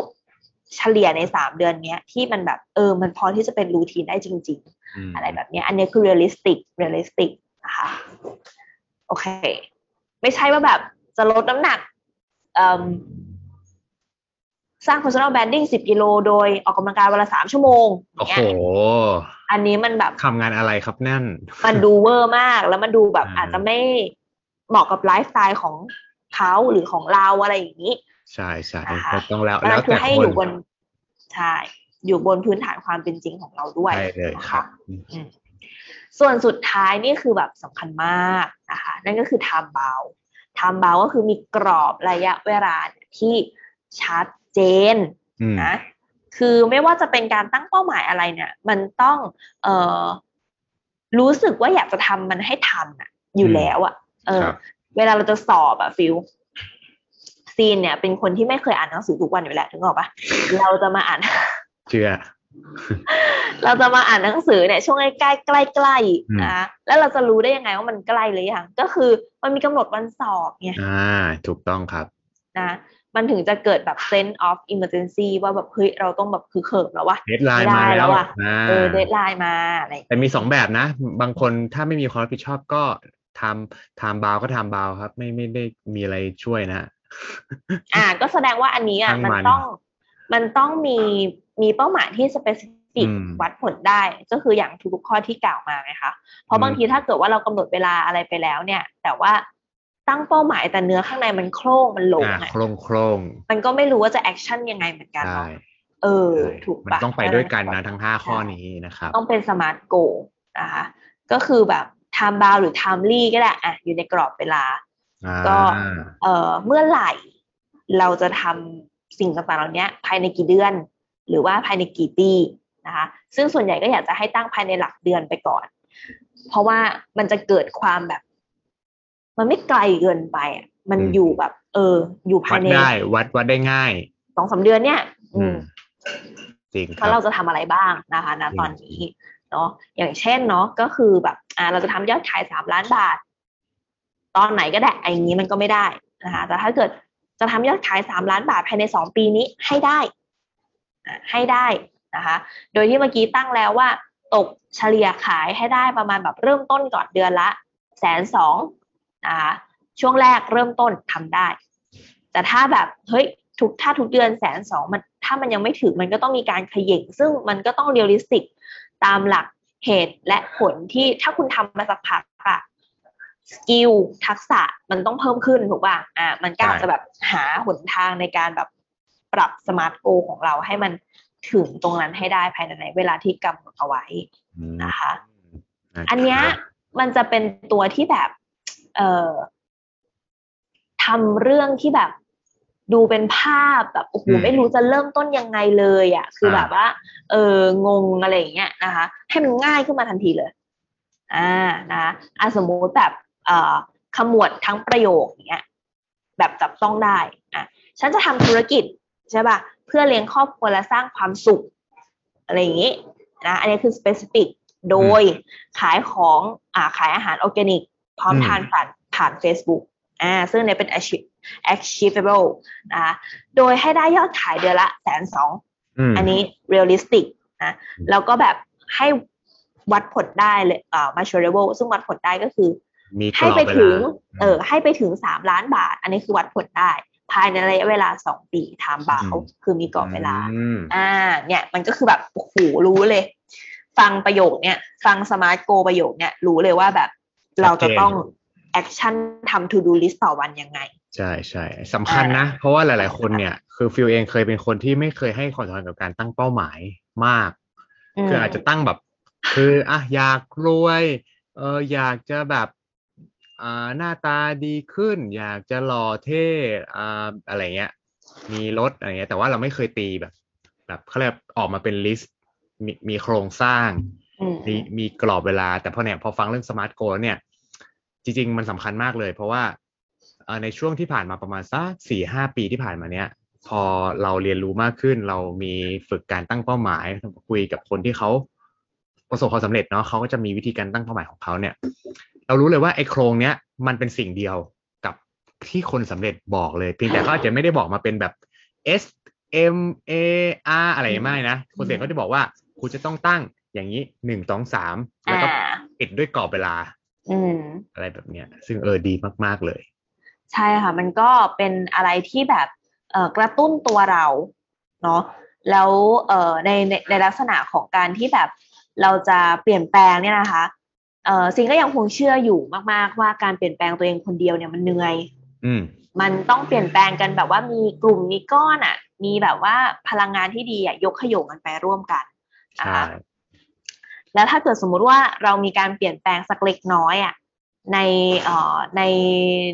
เฉลี่ยในสามเดือนเนี้ยที่มันแบบเออมันพอที่จะเป็น routine ได้จริงๆอะไรแบบเนี้ยอันนี้คือ realistic realistic นะคะโอเค ไม่ใช่ว่าแบบจะลดน้ำหนักเอิ่ม สร้าง personal branding 10 กิโลโดยออกกำลังกายวันละสามชั่วโมงโอ้เนี้โหยอันนี้มันแบบทำงานอะไรครับนั่น มันดูเวอร์มากแล้วมันดูแบบอ่าอาจจะไม่เหมาะกับไลฟ์สไตล์ของเขาหรือของเราอะไรอย่างนี้ ใช่ใช่นะคะก็ต้องแล้วเพราะฉะแล้นั้วนคือแต่ให้คอนยู่บนใช่อยู่บนพื้นฐานความเป็นจริงของเราด้วยใช่เลยนะครัคะบอืมส่วนสุดท้ายนี่คือแบบสำคัญมากนะคะนั่นก็คือ time bound time bound ก็คือมีกรอบระยะเวลาที่ชัด เจนอืมนะคือไม่ว่าจะเป็นการตั้งเป้าหมายอะไรเนี่ย มันต้องเอ่อรู้สึกว่าอยากจะทำมันให้ทันอะอยู่อืมแล้วอะเออครับเวลาเราจะสอบอะฟิลซีนเนี่ย เป็นคนที่ไม่เคยอ่านหนังสือทุกวันอยู่แล้วถึงออกปะเราจะมาอ่านเชื่อเราจะมาอ่านหนังสือเนี่ยช่วงใกล้ใกล้ใกล้อืมๆนะแล้วเราจะรู้ได้ยังไงว่ามันใกล้หรือยังก็คือมันมีกำหนดวันสอบไงอ่า ถูกต้องครับนะ มันถึงจะเกิดแบบ sense of emergency ว่าแบบเฮ้ยเราต้องแบบคือเขิมแล้ววะ deadline ไม่มาได้แล้แล้ววอะอ่าเออ deadline มาอะไรอย่างเงี้ยแต่มีสองแบบนะ บางคนถ้าไม่มีความรับผิดชอบก็ทำทำบาวก็ทำบาวครับ ไม่ไม่ได้มีอะไรช่วยนะ อ่า ก็แสดงว่าอันนี้อะช่างมันมันต้องมันต้องมีมีเป้าหมายที่ specific อืมวัดผลได้ ก็คืออย่างทุกๆข้อที่กล่าวมาไงคะเพราะบางทีถ้าเกิดว่าเรากำหนดเวลาอะไรไปแล้วเนี่ย แต่ว่า ตั้งเป้าหมายแต่เนื้อข้างในมันโครงมันหลงอ่าอะโครงโครงมันก็ไม่รู้ว่าจะ action ยังไงเหมือนกันใช่เนาะเออใช่ถูกมันปะต้องไปด้วยกันนะทั้งห้าข้อนี้นะครับ ต้องเป็นสมาร์ทโกนะคะก็คือแบบ time bound หรือ timely ก็ได้อะอยู่ในกรอบเวลาอ่าก็เอ่อเมื่อไหร่เราจะทำสิ่งต่างๆเหล่านี้ภายในกี่เดือน หรือว่าภายในกี่ปีนะคะซึ่งส่วนใหญ่ก็อยากจะให้ตั้งภายในหลักเดือนไปก่อน เพราะว่ามันจะเกิดความแบบ มันไม่ไกลเกินไปอะมันอยู่แบบ เออ อยู่ภาวัยดในได้วัดวัดได้ง่ายสองสามเดือนเนี่ย อือืมมจริงคว่ารับเราจะทำอะไรบ้างนะคะณอืมตอนนี้เนาะอย่างเช่นเนาะก็คือแบบ อ่า เราจะทำยอดขายสามล้านบาท ตอนไหนก็ได้ไอ้อย่างนี้มันก็ไม่ได้นะคะแต่ถ้าเกิดจะทำยอดขายสามล้านบาทภายในสองปีนี้ให้ได้อะให้ได้นะคะ โดยที่เมื่อกี้ตั้งแล้วว่า ตกเฉลี่ยขายให้ได้ประมาณแบบเริ่มต้นก่อนเดือนละแสนสอง นะคะช่วงแรกเริ่มต้นทำได้ แต่ถ้าแบบเฮ้ยทุกถ้าทุกเดือนแสนสองมันถ้ามันยังไม่ถึงมันก็ต้องมีการขย่งซึ่งมันก็ต้อง realistic ตามหลักเหตุและผลที่ถ้าคุณทำมาสักพักอะ skill ทักษะมันต้องเพิ่มขึ้นถูกป่ะอ่ามันก็อาจจะแบบหาหนทางในการแบบปรับ SMART goal ของเราให้มันถึงตรงนั้นให้ได้ภายในเวลาที่กำหนดเอาไว้อืมนะคะะอันเนี้ยครับมันจะเป็นตัวที่แบบ เอ่อทำเรื่องที่แบบดูเป็นภาพแบบโอ้โหอืมไม่รู้จะเริ่มต้นยังไงเลยอะ คืออ่าแบบว่า เอองงอะไรอย่างเงี้ยนะคะ ให้มันง่ายขึ้นมาทันทีเลย อ่านะอะสมมุติแบบเอ่อขมวดทั้งประโยคอย่างเงี้ยแบบจับต้องได้อะฉันจะทำธุรกิจใช่ป่ะเพื่อเลี้ยงครอบครัวและสร้างความสุข อะไรอย่างงี้นะอันนี้คือ specific โดยขายของอ่าขายอาหารออร์แกนิก พร้อมอืมทานผ่านผ่าน Facebook อ่าซึ่งเนี่ยเป็น achieve- achievable นะคะโดยให้ได้ยอดขายเดือนละแสนสองมอันนี้ realistic นะอืมแล้วก็แบบให้วัดผลได้เลยอ่า measurable ซึ่งวัดผลได้ก็คือมีกรให้อบไปเวถึงลาเออ ให้ไปถึงสามล้านบาท อันนี้คือวัดผลได้ ภายในระยะเวลาสองปีทามบาอืมคือมีกรอบเวลาอืมอ่า เนี่ย มันก็คือแบบโอ้โหรู้เลย ฟังประโยคเนี่ย ฟัง SMART goal ประโยคเนี่ย รู้เลยว่าแบบ เราจะต้อง action ทำ to do list ต่อวันยังไง ใช่ใช่สำคัญนะ เพราะว่าหลาย ๆ คนเนี่ย คือฟิลเองเคยเป็นคนที่ไม่เคยให้ความสำคัญกับการตั้งเป้าหมายมาก คืออาจจะตั้งแบบ คืออะอยากรวยเอออยากจะแบบอ่าหน้าตาดีขึ้น อยากจะหล่อเท่อ่าอะไรเงี้ย มีรถอะไรเงี้ย แต่ว่าเราไม่เคยตีแบบ แบบเขาเรียกออกมาเป็น list มีมีโครงสร้างอืมมีมีกรอบเวลา แต่พอเนี่ยพอฟังเรื่อง SMART goal เนี่ย จริง ๆ มันสำคัญมากเลย เพราะว่าเอ่อในช่วงที่ผ่านมาประมาณสักสี่ห้าปีที่ผ่านมาเนี้ยพอเราเรียนรู้มากขึ้น เรามีฝึกการตั้งเป้าหมายคุยกับคนที่เขาประสบความสำเร็จเนาะเขาก็จะมีวิธีการตั้งเป้าหมายของเขาเนี่ย เรารู้เลยว่าไอ้โครงเนี้ยมันเป็นสิ่งเดียวกับที่คนสำเร็จบอกเลยเพียงแต่เขาอาจจะไม่ได้บอกมาเป็นแบบ S M A R อะไรไม่นะคนเสร็จเขาจะบอกว่าคุณจะต้องตั้งอย่างนี้หนึ่งสองสามแล้วก็อ่าปิดด้วยกรอบเวลา อืมอะไรแบบเนี้ย ซึ่งเออดีมาก ๆ เลย ใช่ค่ะ มันก็เป็นอะไรที่แบบเอ่อกระตุ้นตัวเราเนาะแล้วเอ่อในในในลักษณะของการที่แบบเราจะเปลี่ยนแปลงเนี่ยนะคะเอ่อซิงก็ยังคงเชื่ออยู่มาก ๆ ว่าการเปลี่ยนแปลงตัวเองคนเดียวเนี่ยมันเหนื่อย อืมมันต้องเปลี่ยนแปลงกันแบบว่ามีกลุ่มมีก้อนอะ มีแบบว่าพลังงานที่ดีอะยกขยงกันไปร่วมกันนะใช่คะ แล้วถ้าเกิดสมมุติว่าเรามีการเปลี่ยนแปลงสักเล็กน้อยอะในเอ่อใน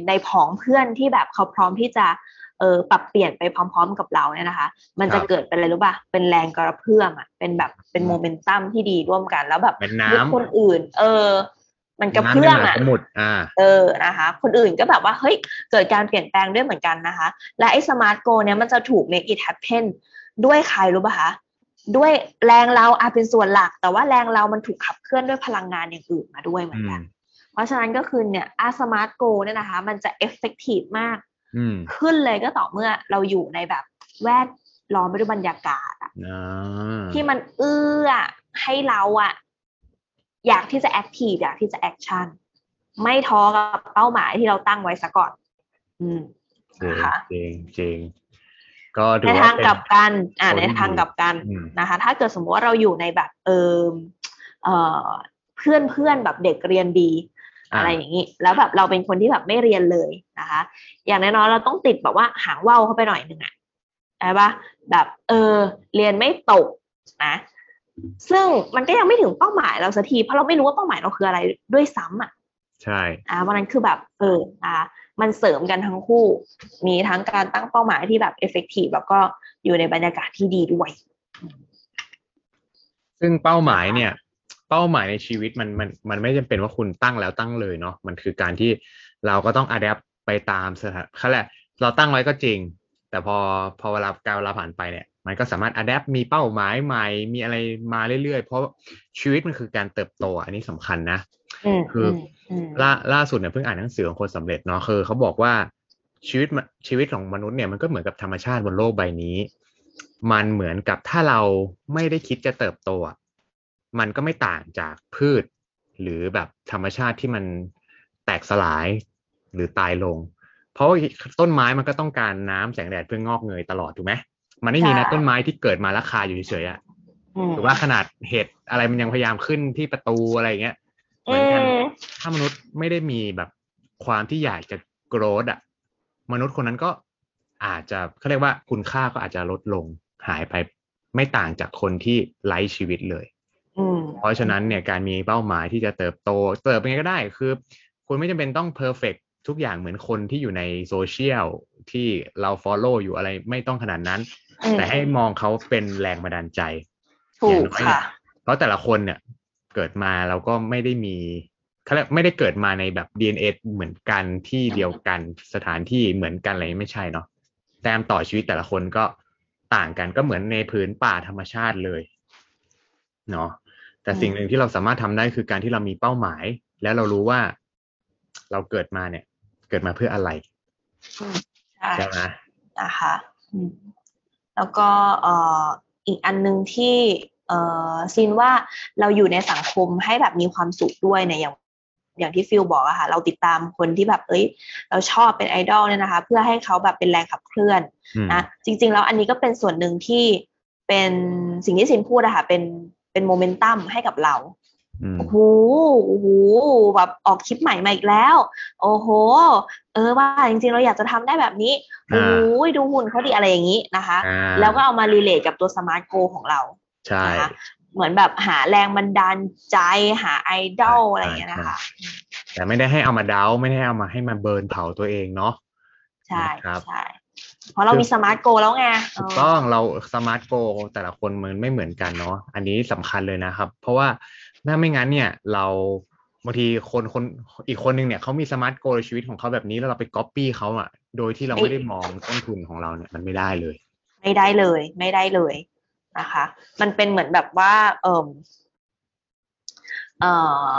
ในผองเพื่อนที่แบบเขาพร้อมที่จะเออปรับเปลี่ยนไปพร้อม ๆ กับเราเนี่ยนะคะ มันจะเกิดเป็นอะไรรู้ป่ะ เป็นแรงกระเพื่อมอะ เป็นแบบเป็นโมเมนตัมที่ดีร่วมกันแล้วแบบเป็นน้ยุคคนอื่น เออ มันกระเพื่อมน้ำในมหาอะสมุทรอ่าเออนะคะ คนอื่นก็แบบว่าเฮ้ยเกิดการเปลี่ยนแปลงด้วยเหมือนกันนะคะ และไอ้ SMART goal เนี่ยมันจะถูก make it happen ด้วยใครรู้ป่ะคะ ด้วยแรงเราอาจเป็นส่วนหลัก แต่ว่าแรงเรามันถูกขับเคลื่อนด้วยพลังงานอย่างอื่นมาด้วยเหมืออืนกัมนเพราะฉะนั้นก็คือเนี่ยอา SMART goal เนี่ยนะคะ มันจะ effective มากอืมขึ้นเลยก็ต่อเมื่อเราอยู่ในแบบแวดล้อมไปด้วยบรรยากาศอะอ่าที่มันเอื้อให้เราอะอยากที่จะ active อยากที่จะ action ไม่ท้อกับเป้าหมายที่เราตั้งไว้ซะก่อน อืมจริงนะคะจริงจริง ก็ถืในอว่าทางเป็นกลับกันอ่าโอ้ในดีทางกลับกันอืมนะคะ ถ้าเกิดสมมติว่าเราอยู่ในแบบเออเออเพื่อนเพื่อนแบบเด็กเรียนดีอ่าอะไรอย่างนี้ แล้วแบบเราเป็นคนที่แบบไม่เรียนเลยนะคะ อย่างน้อยๆเราต้องติดแบบว่าหางว่าวเข้าไปหน่อยหนึ่งอะใช่ปะแบบเออ เรียนไม่ตกนะ ซึ่งมันก็ยังไม่ถึงเป้าหมายเราสักทีเพราะเราไม่รู้ว่าเป้าหมายเราคืออะไรด้วยซ้ำอะ ใช่ อ่าวันนั้นคือแบบเออนะคะ มันเสริมกันทั้งคู่ มีทั้งการตั้งเป้าหมายที่แบบ effective แล้วก็อยู่ในบรรยากาศที่ดีด้วย ซึ่งเป้าหมายเนี่ย เป้าหมายในชีวิตมันมันมันไม่จำเป็นว่าคุณตั้งแล้วตั้งเลยเนาะมันคือการที่เราก็ต้องอัดแอปไปตามสถานเขาแหละ เราตั้งไว้ก็จริง แต่พอพอเวลาการเวลาผ่านไปเนี่ย มันก็สามารถอัดแอปมีเป้าหมายใหม่ มีอะไรมาเรื่อยๆ เพราะชีวิตมันคือการเติบโต อันนี้สำคัญนะอืมคืออืมล่าล่าสุดเนี่ยเพิ่งอ่านหนังสือของคนสำเร็จเนาะคือเขาบอกว่าชีวิตมนชีวิตของมนุษย์เนี่ยมันก็เหมือนกับธรรมชาติบนโลกใบนี้ มันเหมือนกับถ้าเราไม่ได้คิดจะเติบโตอะมันก็ไม่ต่างจากพืช หรือแบบธรรมชาติที่มันแตกสลายหรือตายลง เพราะว่าต้นไม้มันก็ต้องการน้ำแสงแดดเพื่องอกเงยตลอดถูกไหม มันไม่มีนะต้นไม้ที่เกิดมาราคาอยู่เฉยๆอะอืมหรือว่าขนาดเห็ดอะไรมันยังพยายามขึ้นที่ประตูอะไรอย่างเงี้ยเหอืมือนกันมถ้ามนุษย์ไม่ได้มีแบบความที่อยากจะโกรธอะมนุษย์คนนั้นก็อาจจะเขาเรียกว่าคุณค่าก็อาจจะลดลงหายไปไม่ต่างจากคนที่ไร้ชีวิตเลยอืมเพราะฉะนั้นเนี่ยการมีเป้าหมายที่จะเติบโต เติบโตเป็นไงก็ได้คือ คุณไม่จำเป็นต้อง perfect ทุกอย่างเหมือนคนที่อยู่ในโซเชียลที่เรา follow อยู่อะไรไม่ต้องขนาดนั้นอืม แต่ให้มองเขาเป็นแรงบันดาลใจถูกอย่างน้อยเนี่ค่ะยเพราะแต่ละคนเนี่ย เกิดมาเราก็ไม่ได้มีเขาเรียกไม่ได้เกิดมาในแบบ DNA เหมือนกันที่เดียวกันสถานที่เหมือนกันอะไรไม่ใช่เนาะแต้มต่อชีวิตแต่ละคนก็ต่างกันก็เหมือนในพื้นป่าธรรมชาติเลยเนาะแต่สิ่งหนึ่งที่เราสามารถทำได้คือการที่เรามีเป้าหมาย แล้วเรารู้ว่าเราเกิดมาเนี่ย เกิดมาเพื่ออะไรอืมใช่ใช่ไหมนะคะอืม แล้วก็เอ่ออีกอันหนึงที่เอ่อซินว่าเราอยู่ในสังคมให้แบบมีความสุขด้วยเนี่ยอย่างอย่างที่ฟิลบอกอะค่ะเราติดตามคนที่แบบเอ้ย เราชอบเป็นไอดอลเนี่ยนะคะ เพื่อให้เขาแบบเป็นแรงขับเคลื่อนอืมนะจริง ๆ แล้วอันนี้ก็เป็นส่วนหนึ่งที่เป็นสิ่งที่ซินพูดอะค่ะเป็นเป็นโมเมนตัมให้กับเราอืม โอ้โหโอ้โหแบบออกคลิปใหม่มาอีกแล้ว โอ้โห เออว่าจริงๆ เราอยากจะทำได้แบบนี้โอ้อ่ายดูหุ่นเขาดีอะไรอย่างนี้นะคะอ่าแล้วก็เอามา relate กับตัว SMART goal ของเรา ใช่นะคะเหมือนแบบหาแรงบันดาลใจหาไอดอลอะไรอย่างเงี้ยนะคะ แต่ไม่ได้ให้เอามาเดาไม่ได้เอามาให้มา burn เผาตัวเองเนาะ ใช่นะครับใช่เพราะเรามี SMART goal แล้วไงถูกเออต้องเรา SMART goal แต่ละคนมันไม่เหมือนกันเนาะอันนี้สำคัญเลยนะครับ เพราะว่า ถ้าไม่งั้นเนี่ย เราบางทีคนคนอีกคนนึงเนี่ยเขามี SMART goal ในชีวิตของเขาแบบนี้แล้วเราไปก๊อปปี้เขาอะ โดยที่เราไม่ได้มองต้นทุนของเราเนี่ยมันไม่ได้เลย ไม่ได้เลย ไม่ได้เลยนะคะ มันเป็นเหมือนแบบว่า เอ่มเอ่อ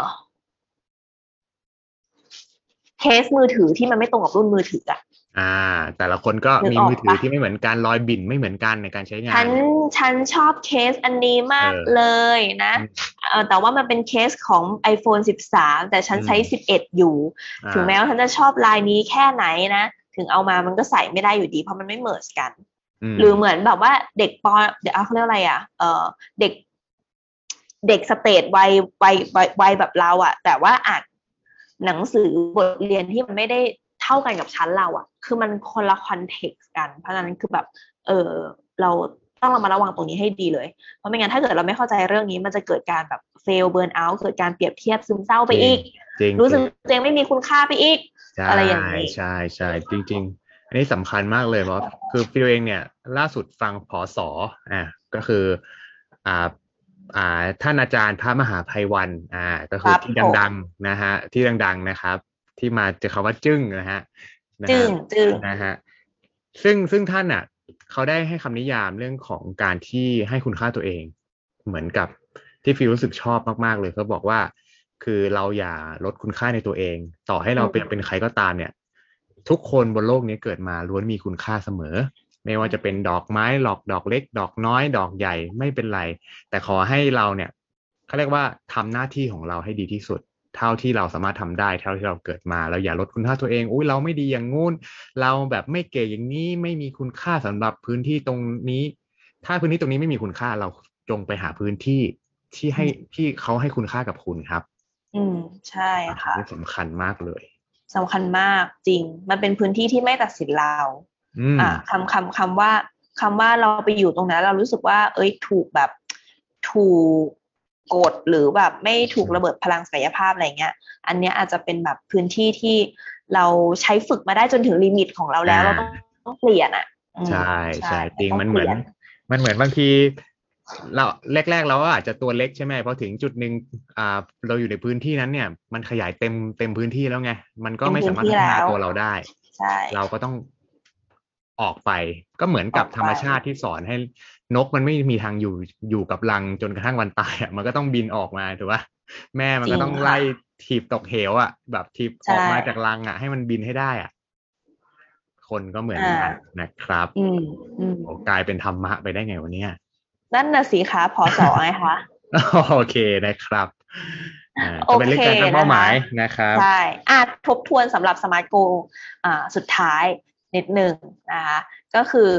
เคสมือถือที่มันไม่ตรงกับรุ่นมือถืออะ อ่า แต่ละคนก็นึกมีออกมือถือปะที่ไม่เหมือนกันรอยบิ่นไม่เหมือนกันในการใช้งาน ฉันฉันชอบเคสอันนี้มากเออเลยนะอืมเออแต่ว่ามันเป็นเคสของ iPhone 13 แต่ฉันใช้อืม11 อยู่อ่าถึงแม้ว่าฉันจะชอบลายนี้แค่ไหนนะ ถึงเอามามันก็ใส่ไม่ได้อยู่ดี เพราะมันไม่เมิร์จกันมหรือเหมือนแบบว่าเด็กปอเดี๋ยวเขาเรียกอะไรอะเออเด็ก เด็กสเตจวัยวัยวัยวัยแบบเราอะ แต่ว่าอ่านหนังสือบทเรียนที่มันไม่ได้ เท่ากันกับชั้นเราอะคือมันคนละคอนเท็กซ์กัน เพราะฉะนั้นคือแบบ เออเราต้องเรามาระวังตรงนี้ให้ดีเลย เพราะไม่งั้นถ้าเกิดเราไม่เข้าใจเรื่องนี้ มันจะเกิดการแบบ fail burn out เกิดการเปรียบเทียบซึมเศร้าไปอีกจริงรู้สึกตัวเองไม่มีคุณค่าไปอีกใช่อะไรอย่างนี้ใช่ใช่จริง ๆ อันนี้สำคัญมากเลยเพราะคือฟิวเองเนี่ย ล่าสุดฟังพอสออ่าก็คืออ่าอ่าท่านอาจารย์พระมหาภัยวันอ่าก็คือครับที่ดังๆนะฮะที่ดังๆนะครับ ที่มาเจอคำว่าจึ้งนะฮะนะฮะจึงจึงนะฮะซึ่งซึ่งท่านอะเขาได้ให้คำนิยามเรื่องของการที่ให้คุณค่าตัวเอง เหมือนกับที่ฟิลรู้สึกชอบมากๆเลยเขาบอกว่า คือเราอย่าลดคุณค่าในตัวเอง ต่อให้เราเป็นอืมเป็นใครก็ตามเนี่ย ทุกคนบนโลกนี้เกิดมาล้วนมีคุณค่าเสมอ ไม่ว่าจะเป็นดอกไม้หลอกดอกเล็ก ดอกน้อย ดอกใหญ่ไม่เป็นไร แต่ขอให้เราเนี่ยเขาเรียกว่าทำหน้าที่ของเราให้ดีที่สุด เท่าที่เราสามารถทำได้เท่าที่เราเกิดมาเราอย่าลดคุณค่าตัวเองอุ้ยเราไม่ดีอย่างงู้น เราแบบไม่เก๋อย่างนี้ไม่มีคุณค่าสำหรับพื้นที่ตรงนี้ ถ้าพื้นที่ตรงนี้ไม่มีคุณค่าเราจงไปหาพื้นที่ที่ให้ที่เขาให้คุณค่ากับคุณครับ อืมใช่ค่ะนี่สำคัญมากเลยสำคัญมากจริง มันเป็นพื้นที่ที่ไม่ตัดสินเราอืมอ่าคำคำคำว่าคำว่าเราไปอยู่ตรงนั้น เรารู้สึกว่า เอ้ยถูกแบบถูก กดหรือแบบไม่ถูกระเบิดพลังศักยภาพอะไรเงี้ย อันเนี้ยอาจจะเป็นแบบพื้นที่ที่เราใช้ฝึกมาได้จนถึงลิมิตของเราแล้วเราต้องต้องเปลี่ยนอะอืมใช่ใช่จริงต้อมันเหมือนปลี่ยมันเหมือนบางทีเราแรก ๆ เราก็อาจจะตัวเล็กใช่ไหมพอถึงจุดหนึ่งอ่าเราอยู่ในพื้นที่นั้นเนี่ย มันขยายเต็มเต็มพื้นที่แล้วไง มันก็ไม่สามารถพัฒนาตัวเราได้ใช่เราก็ต้องออกไปก็เหมือนกับออกไปธรรมชาติที่สอนให้ นกมันไม่มีทางอยู่อยู่กับรังจนกระทั่งวันตายอะมันก็ต้องบินออกมาถูกปะแม่มันก็ต้องไล่ถีบตกเหวอะ แบบถีบออกมาจากรังอะ ให้มันบินให้ได้อะ คนก็เหมือนกันนะครับอืมอืมโอ้กลายเป็นธรรมะไปได้ไงวันนี้นั่นน่ะสิคะพอสอไงคะโอเคนะครับอ่าโอจะเคเป็นเรื่องการตั้งเป้าหมายนะคะนะครับใช่อาจทบทวนสำหรับสมาร์ทโกอ่าสุดท้ายนิดหนึ่งนะคะก็คือ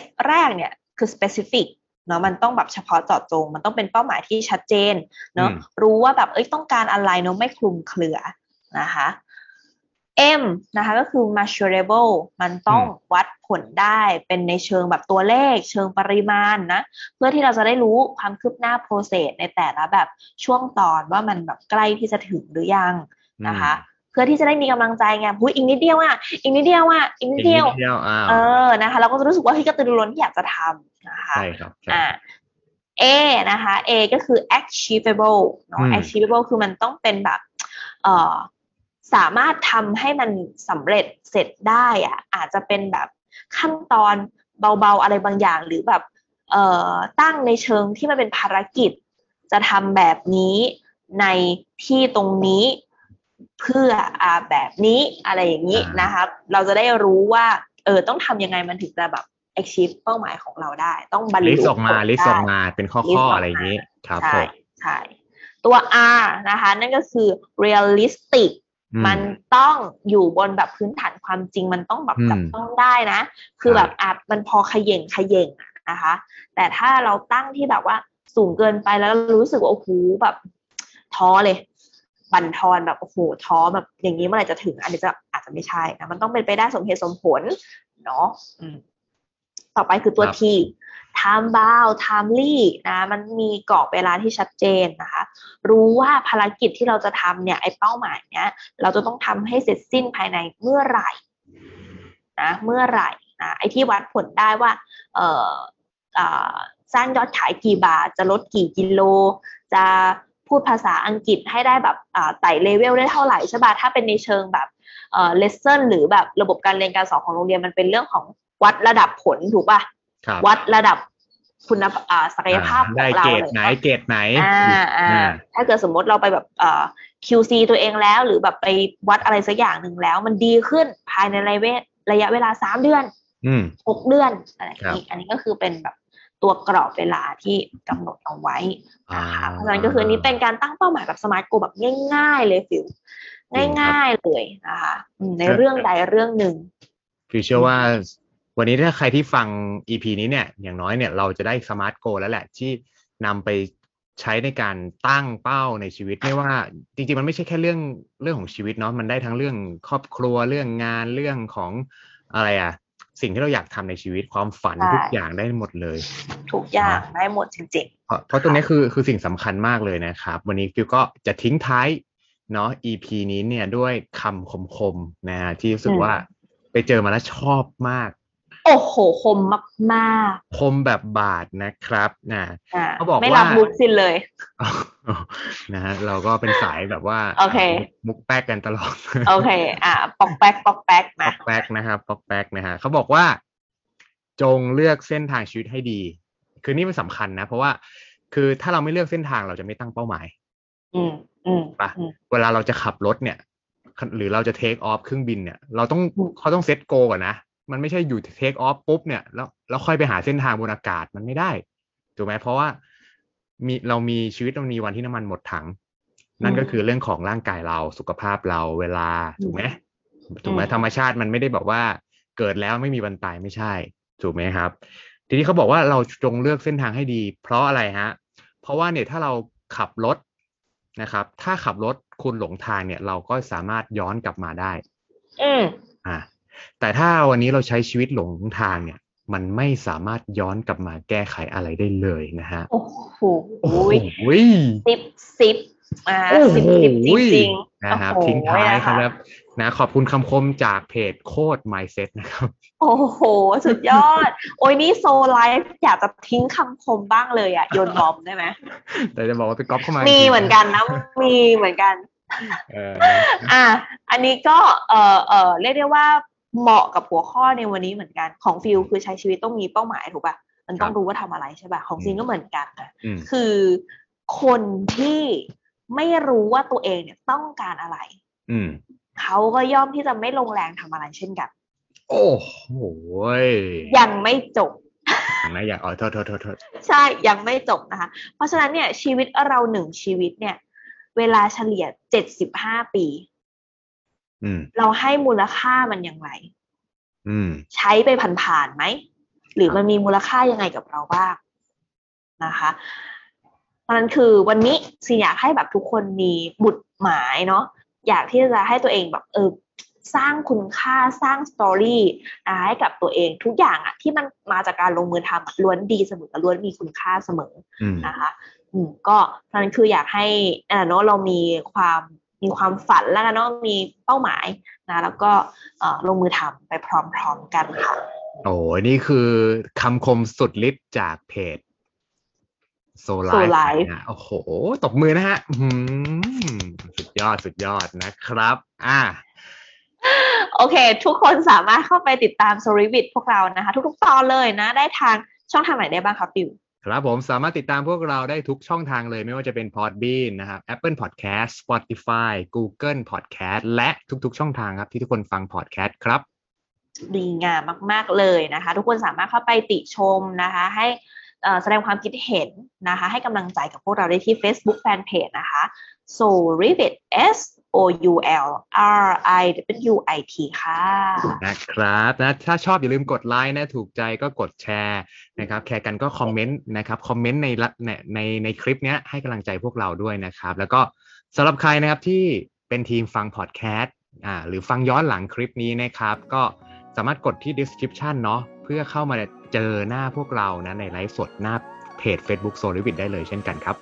S แรกเนี่ย คือ specific เนาะมันต้องแบบเฉพาะเจาะจง มันต้องเป็นเป้าหมายที่ชัดเจนเนาะอืมรู้ว่าแบบเอ้ยต้องการอะไรเนาะไม่คลุมเครือนะคะ M นะคะก็คือ measurable มันต้องวัดผลได้เป็นในเชิงแบบตัวเลข เชิงปริมาณนะ เพื่อที่เราจะได้รู้ความคืบหน้า process ในแต่ละแบบช่วงตอนว่ามันแบบใกล้ที่จะถึงหรือยังนะคะ เพื่อที่จะได้มีกำลังใจไงพูดอีกนิดเดียวอะอีกนิดเดียวอะอีกนิดอีกเดียวนิดเดียวอ้าวเออนะคะเราก็จะรู้สึกว่าเฮ้ยกระตือรือร้นที่อยากจะทำนะคะใช่ครับใช่อ่า A นะคะ A ก็คือ achievable เนาะอืม achievable คือมันต้องเป็นแบบ เอ่อสามารถทำให้มันสำเร็จเสร็จได้อะอาจจะเป็นแบบขั้นตอนเบาๆอะไรบางอย่าง หรือแบบ เอ่อตั้งในเชิงที่มันเป็นภารกิจ จะทำแบบนี้ในที่ตรงนี้ เพื่ออาแบบนี้อะไรอย่างนี้อ่านนะคะเราจะได้รู้ว่าเออต้องทำยังไงมันถึงจะแบบ achieve เป้าหมายของเราได้ ต้องบรรลุลิสต์ออกมาผลิสต์ออกได้มาเป็นข้อ list ข้อออกมาอะไรอย่างนี้ครับผใช่มใช่ตัว R นะคะ นั่นก็คือ realistic อืมันต้องอยู่บนแบบพื้นฐานความจริงมันต้องแบบอืมจับต้องได้นะ คือใช่แบบอาจมันพอขย่งขย่งอะนะคะ แต่ถ้าเราตั้งที่แบบว่าสูงเกินไปแล้วรู้สึกว่าโอ้โหแบบท้อเลย บั่นทอนแบบโอ้โหท้อแบบอย่างนี้เมื่อไหร่จะถึง อันนี้จะอาจจะไม่ใช่นะมันต้องเป็นไปได้สมเหตุสมผลเนาะอืมต่อไปคือตัวครับ T time bound timely นะมันมีกรอบเวลาที่ชัดเจนนะคะ รู้ว่าภารกิจที่เราจะทำเนี่ยไอ้เป้าหมายเนี้ยเราจะต้องทำให้เสร็จสิ้นภายในเมื่อไหร่นะเมื่อไหร่นะไอ้ที่วัดผลได้ว่าเอ่อเอ่อสร้างยอดขายกี่บาท จะลดกี่กิโล จะ พูดภาษาอังกฤษให้ได้แบบไต่เลเวลได้เท่าไหร่ใช่ป่ะถ้าเป็นในเชิงแบบเอ่อเลสเซนหรือแบบระบบการเรียนการสอนของโรงเรียนมันเป็นเรื่องของวัดระดับผลถูกป่ะครับวัดระดับคุณภาพอ่าศักยภาพขได้องเราเกรดเลยไหนเกรดไหนอ่าอ่าอ่าถ้าเกิดสมมติเราไปแบบเอ่อ QC ตัวเองแล้ว หรือแบบไปวัดอะไรสักอย่างหนึ่งแล้ว มันดีขึ้นภายในระยะระยะเวลาสามเดือนอืมหกเดือนอะไรอย่างครับนี้อันนี้ก็คือเป็นแบบ ตัวกรอบเวลาที่กำหนดเอาไว้อ่านะคะเพราะฉะนั้นก็คืออันนี้เป็นการตั้งเป้าหมายแบบ SMART goal แบบง่าย ๆ เลยฟิวจริงครับง่าย ๆ เลยนะคะอืมในครับเรื่องใดเรื่องหนึ่งฟิวเชื่อว่า วันนี้ถ้าใครที่ฟัง EP นี้เนี่ย อย่างน้อยเนี่ยเราจะได้ SMART goal แล้วแหละ ที่นำไปใช้ในการตั้งเป้าในชีวิตไม่ว่า จริงๆ มันไม่ใช่แค่เรื่องเรื่องของชีวิตเนาะมันได้ทั้งเรื่องครอบครัวเรื่องงานเรื่องของอะไรอะ สิ่งที่เราอยากทำในชีวิตความฝันใช่ทุกอย่างได้หมดเลย ทุกอย่างได้หมดจริงเพราะเพราะตรงนี้คือคือสิ่งสำคัญมากเลยนะครับ วันนี้ฟิวก็จะทิ้งท้ายเนาะ EP นี้เนี่ยด้วยคำคมๆนะฮะที่รู้สึกว่าไปเจอมาแล้วชอบมากๆ โอ้โห คมมากคมแบบบาดนะครับนะๆอ่าเขาบอกไม่ว่ารับมุกสินเลยนะฮะเราก็เป็นสายแบบว่าโอเคมุกแป๊กกันตลอด โอเค อ่าปอกแป๊กปอกแป๊กปมาอกแป๊กนะครับปอกแป๊กนะฮะเขาบอกว่า จงเลือกเส้นทางชีวิตให้ดี คือนี่มันสำคัญนะ เพราะว่า คือถ้าเราไม่เลือกเส้นทางเราจะไม่ตั้งเป้าหมาย อืมอืมปะอืมเวลาเราจะขับรถเนี่ย หรือเราจะ take off เครื่องบินเนี่ย เราต้องอืมเขาต้อง set goal ก่อนนะ มันไม่ใช่อยู่เทคออฟปุ๊บเนี่ยแล้วแล้วค่อยไปหาเส้นทางบนอากาศมันไม่ได้ถูกไหมเพราะว่ามีเรามีชีวิตเรามีวันที่น้ำมันหมดถัง นั่นก็คือเรื่องของร่างกายเราสุขภาพเราเวลาถูกไหมถูกไหมธรรมชาติมันไม่ได้บอกว่าเกิดแล้วไม่มีวันตายไม่ใช่ ถูกไหมครับ ทีนี้เขาบอกว่าเราจงเลือกเส้นทางให้ดี เพราะอะไรฮะ เพราะว่าเนี่ยถ้าเราขับรถนะครับ ถ้าขับรถคุณหลงทางเนี่ย เราก็สามารถย้อนกลับมาได้ อืมอ่า แต่ถ้าวันนี้เราใช้ชีวิตหลงทางเนี่ย มันไม่สามารถย้อนกลับมาแก้ไขอะไรได้เลยนะฮะ โอ้โหโอ้โหสิบสิบอ่าโอ้สิบโหสิบจริงๆนะครับโอ้โหทิ้งท้ายนะคคะรับนะขอบคุณคำคมจากเพจโคตร mindset นะครับ โอ้โห สุดยอด โอ้ยนี่โซไลฟ์อยากจะทิ้งคำคมบ้างเลยอะ โยนบอมได้ไหมแต่จะบอกว่าไปก๊อปเข้ามา มีจริงๆเหมือนกันนะ มีเหมือนกันเอออะอันนี้ก็เออเออเรียกได้ว่า เหมาะกับหัวข้อในวันนี้เหมือนกันของฟิลคือใช้ชีวิตต้องมีเป้าหมายถูกป่ะมันต้องรู้ว่าทำอะไรใช่ป่ะของซีนก็เหมือนกันนะอืมคือคนที่ไม่รู้ว่าตัวเองเนี่ยต้องการอะไร อืมเขาก็ย่อมที่จะไม่ลงแรงทำอะไรเช่นกัน โอ้โหยยังไม่จบนะอยากอ๋อโทษโทษโทษโทษใช่ยังไม่จบนะคะ เพราะฉะนั้นเนี่ยชีวิตเราหนึ่งชีวิตเนี่ย เวลาเฉลี่ยเจ็ดสิบห้าปีอืม เราให้มูลค่ามันอย่างไรอืมใช้ไปผ่านๆไหม หรือมันมีมูลค่ายังไงกับเราบ้างนะคะเพราะฉะนั้นคือวันนี้ซีอยากให้แบบทุกคนมีบุตรหมายเนาะอยากที่จะให้ตัวเองแบบเออสร้างคุณค่าสร้างสตอรี่นะคะให้กับตัวเองทุกอย่างอะที่มันมาจากการลงมือทำอะล้วนดีเสมอล้วนมีคุณค่าเสมออืมนะคะ อืมก็เพราะฉะนั้นคืออยากให้เออเนาะเรามีความ มีความฝันแล้วกันเนาะมีเป้าหมายนะแล้วก็เอ่อลงมือทำไปพร้อมๆกันค่ะ โอ้ยนี่คือคำคมสุดฤทธิ์จากเพจโซไล Soul ฟ์ Life นะโอ้โห ตบมือนะฮะอื้อหือสุดยอดสุดยอดนะครับ อ่าโอเค ทุกคนสามารถเข้าไปติดตาม s o r i v i t พวกเรานะคะ ทุกๆตอนเลยนะ ได้ทางช่องทางไหนได้บ้างคะปิว ครับผมสามารถติดตามพวกเราได้ทุกช่องทางเลยไม่ว่าจะเป็น Podbean นะครับ Apple Podcast Spotify Google Podcast และทุกๆ ช่องทางครับ ที่ทุกคนฟัง podcast ครับดีงามมาก ๆ เลยนะคะ ทุกคนสามารถเข้าไปติชมนะคะ ให้แสดงความคิดเห็นนะคะ ให้กำลังใจกับพวกเราได้ที่ Facebook Fanpage นะคะ so r i v i t S O U L R I W I T ค่ะ นะครับนะถ้าชอบอย่าลืมกดไลค์นะ ถูกใจก็กดแชร์นะครับแคร์กันก็คอมเมนต์นะครับ คอมเมนต์ในในในในคลิปเนี้ยให้กำลังใจพวกเราด้วยนะครับ แล้วก็สำหรับใครนะครับที่เป็นทีมฟังพอดแคสต์อ่าหรือฟังย้อนหลังคลิปนี้นะครับ ก็สามารถกดที่ description เนาะเพื่อเข้ามาเจอหน้าพวกเรานะในไลฟ์สดหน้าเพจ Facebook s o l i v i t ได้เลยเช่นกันครับ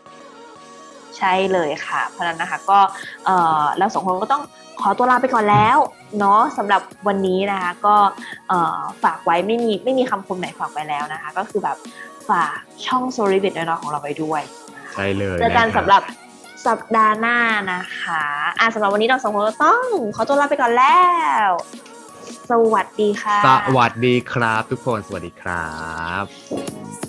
ใช่เลยค่ะ เพราะฉะนั้นนะคะก็เอ่อเราสองคนก็ต้องขอตัวลาไปก่อนแล้วเนาะสำหรับวันนี้นะคะก็เอ่อฝากไว้ไม่มีไม่มีคำคมไหนฝากไปแล้วนะคะ ก็คือแบบฝากช่อง s o r i b i t น้อยๆของเราไปด้วยใช่เลยเจอกันะคสำหรับสัปดาห์หน้านะคะอะสำหรับวันนี้เราสองคนก็ต้องขอตัวลาไปก่อนแล้ว สวัสดีค่ะ สวัสดีครับทุกคนสวัสดีครับส